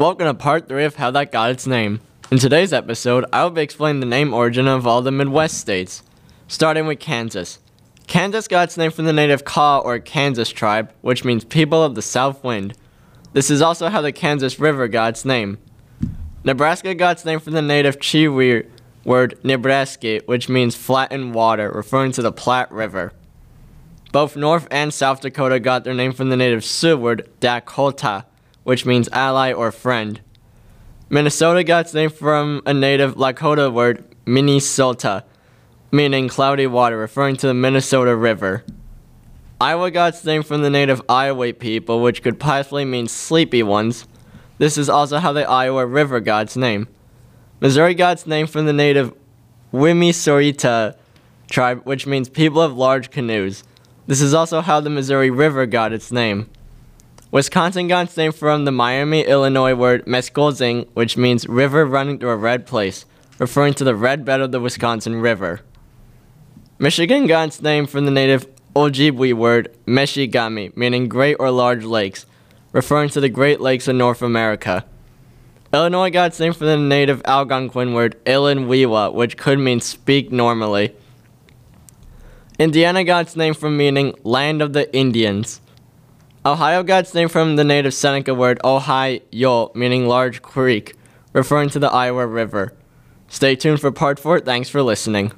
Welcome to part 3 of How That Got Its Name. In today's episode, I will be explaining the name origin of all the Midwest states, starting with Kansas. Kansas got its name from the native Kaw or Kansas tribe, which means people of the south wind. This is also how the Kansas River got its name. Nebraska got its name from the native Chiwere word Nebraska, which means flattened water, referring to the Platte River. Both North and South Dakota got their name from the native Sioux word Dakota, which means ally or friend. Minnesota got its name from a native Lakota word Minnesota, meaning cloudy water, referring to the Minnesota River. Iowa got its name from the native Iowa people, which could possibly mean sleepy ones. This is also how the Iowa River got its name. Missouri got its name from the native Wimisorita tribe, which means people of large canoes. This is also how the Missouri River got its name. Wisconsin got its name from the Miami, Illinois word Meskolzing, which means river running through a red place, referring to the red bed of the Wisconsin River. Michigan got its name from the native Ojibwe word Meshigami, meaning great or large lakes, referring to the Great Lakes of North America. Illinois got its name from the native Algonquin word Ilinwiwa, which could mean speak normally. Indiana got its name from meaning land of the Indians. Ohio got its name from the native Seneca word Ohio, meaning large creek, referring to the Iowa River. Stay tuned for part 4. Thanks for listening.